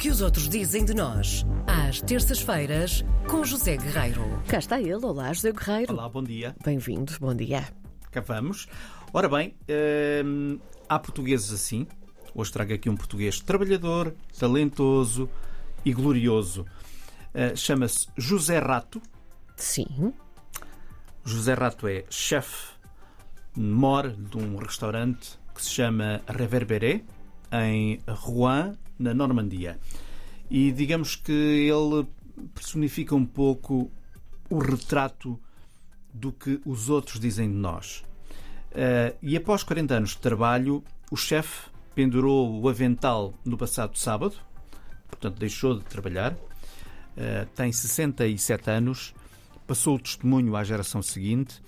que os outros dizem de nós, às terças-feiras, com José Guerreiro. Cá está ele. Olá, José Guerreiro. Olá, bom dia. Bem-vindo, bom dia. Cá vamos. Ora bem, hum, há portugueses assim. Hoje trago aqui um português trabalhador, talentoso e glorioso. Uh, Chama-se José Rato. Sim. José Rato é chefe mor de um restaurante que se chama Reverberé, em Rouen, na Normandia. E digamos que ele personifica um pouco o retrato do que os outros dizem de nós. Uh, e após 40 anos de trabalho, o chefe pendurou o avental no passado sábado, portanto deixou de trabalhar. Uh, tem 67 anos, passou o testemunho à geração seguinte.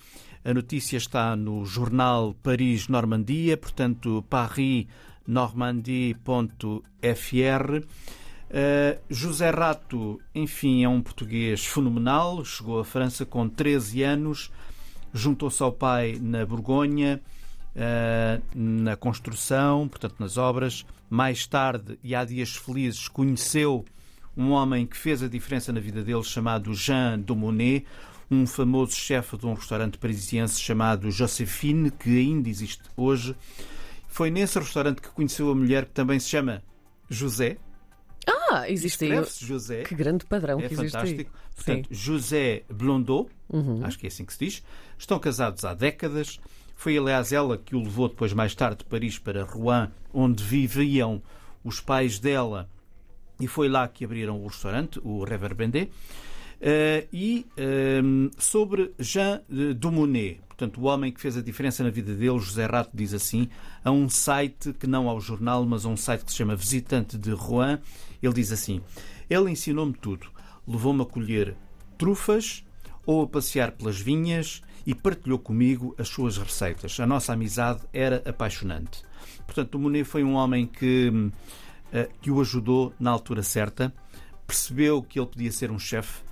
A notícia está no jornal Paris Normandia, portanto parisnormandie.fr. Uh, José Rato, enfim, é um português fenomenal. Chegou à França com 13 anos, juntou-se ao pai na Borgonha, uh, na construção, portanto, nas obras. Mais tarde, e há dias felizes, conheceu um homem que fez a diferença na vida dele, chamado Jean Dumonet, um famoso chefe de um restaurante parisiense chamado Josephine, que ainda existe hoje. Foi nesse restaurante que conheceu a mulher que também se chama José, ah, existe. José. Que grande padrão é que existe fantástico. aí. Portanto, Sim. José Blondeau, Uhum. acho que é assim que se diz, estão casados há décadas. Foi, aliás, ela que o levou depois, mais tarde, de Paris para Rouen, onde viviam os pais dela, e foi lá que abriram o restaurante, o Reverbendé. Uh, e um, sobre Jean Dumonet, portanto, o homem que fez a diferença na vida dele, José Rato diz assim, a um site que não ao jornal, mas a um site que se chama Visitante de Rouen, ele diz assim: Ele ensinou-me tudo, levou-me a colher trufas ou a passear pelas vinhas e partilhou comigo as suas receitas. A nossa amizade era apaixonante. Portanto, Dumonet foi um homem que, uh, que o ajudou na altura certa, percebeu que ele podia ser um chefe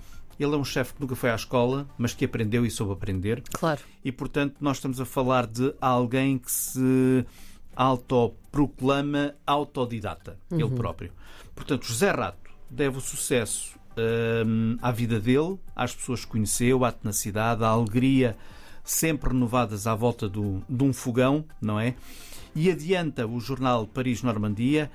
ele é um chefe que nunca foi à escola, mas que aprendeu e soube aprender. Claro. E, portanto, nós estamos a falar de alguém que se autoproclama autodidata, uhum. ele próprio. Portanto, José Rato deve o sucesso hum, à vida dele, às pessoas que conheceu, à tenacidade, à alegria sempre renovadas à volta do, de um fogão, não é? E adianta o jornal Paris Normandia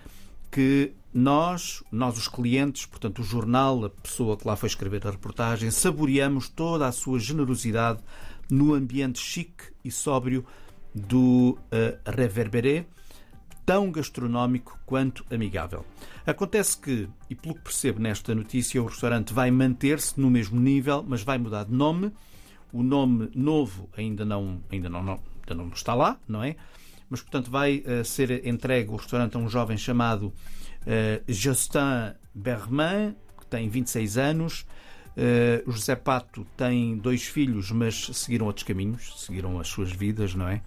que nós, nós os clientes, portanto o jornal, a pessoa que lá foi escrever a reportagem, saboreamos toda a sua generosidade no ambiente chique e sóbrio do uh, Reverberé, tão gastronómico quanto amigável. Acontece que, e pelo que percebo nesta notícia, o restaurante vai manter-se no mesmo nível, mas vai mudar de nome. O nome novo ainda não, ainda não, não, ainda não está lá, não é? Mas, portanto, vai uh, ser entregue o restaurante a um jovem chamado uh, Justin Berman, que tem 26 anos. Uh, o José Pato tem dois filhos, mas seguiram outros caminhos, seguiram as suas vidas, não é?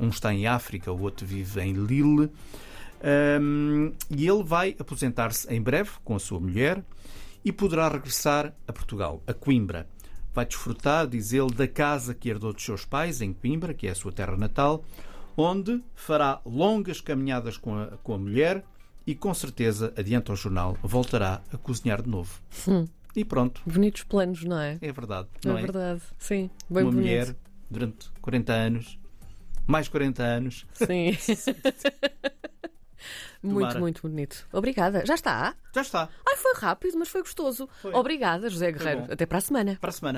Um está em África, o outro vive em Lille. Um, e ele vai aposentar-se em breve com a sua mulher e poderá regressar a Portugal, a Coimbra. Vai desfrutar, diz ele, da casa que herdou dos seus pais, em Coimbra, que é a sua terra natal, onde fará longas caminhadas com a, com a mulher e, com certeza, adianta ao jornal, voltará a cozinhar de novo. Hum. E pronto. Bonitos planos, não é? É verdade. Não é, é verdade, sim. Bem Uma bonito. mulher durante 40 anos, mais 40 anos. Sim. muito, Tomara. muito bonito. Obrigada. Já está? Já está. Ai, foi rápido, mas foi gostoso. Foi. Obrigada, José Guerreiro. Até para a semana. Para a semana.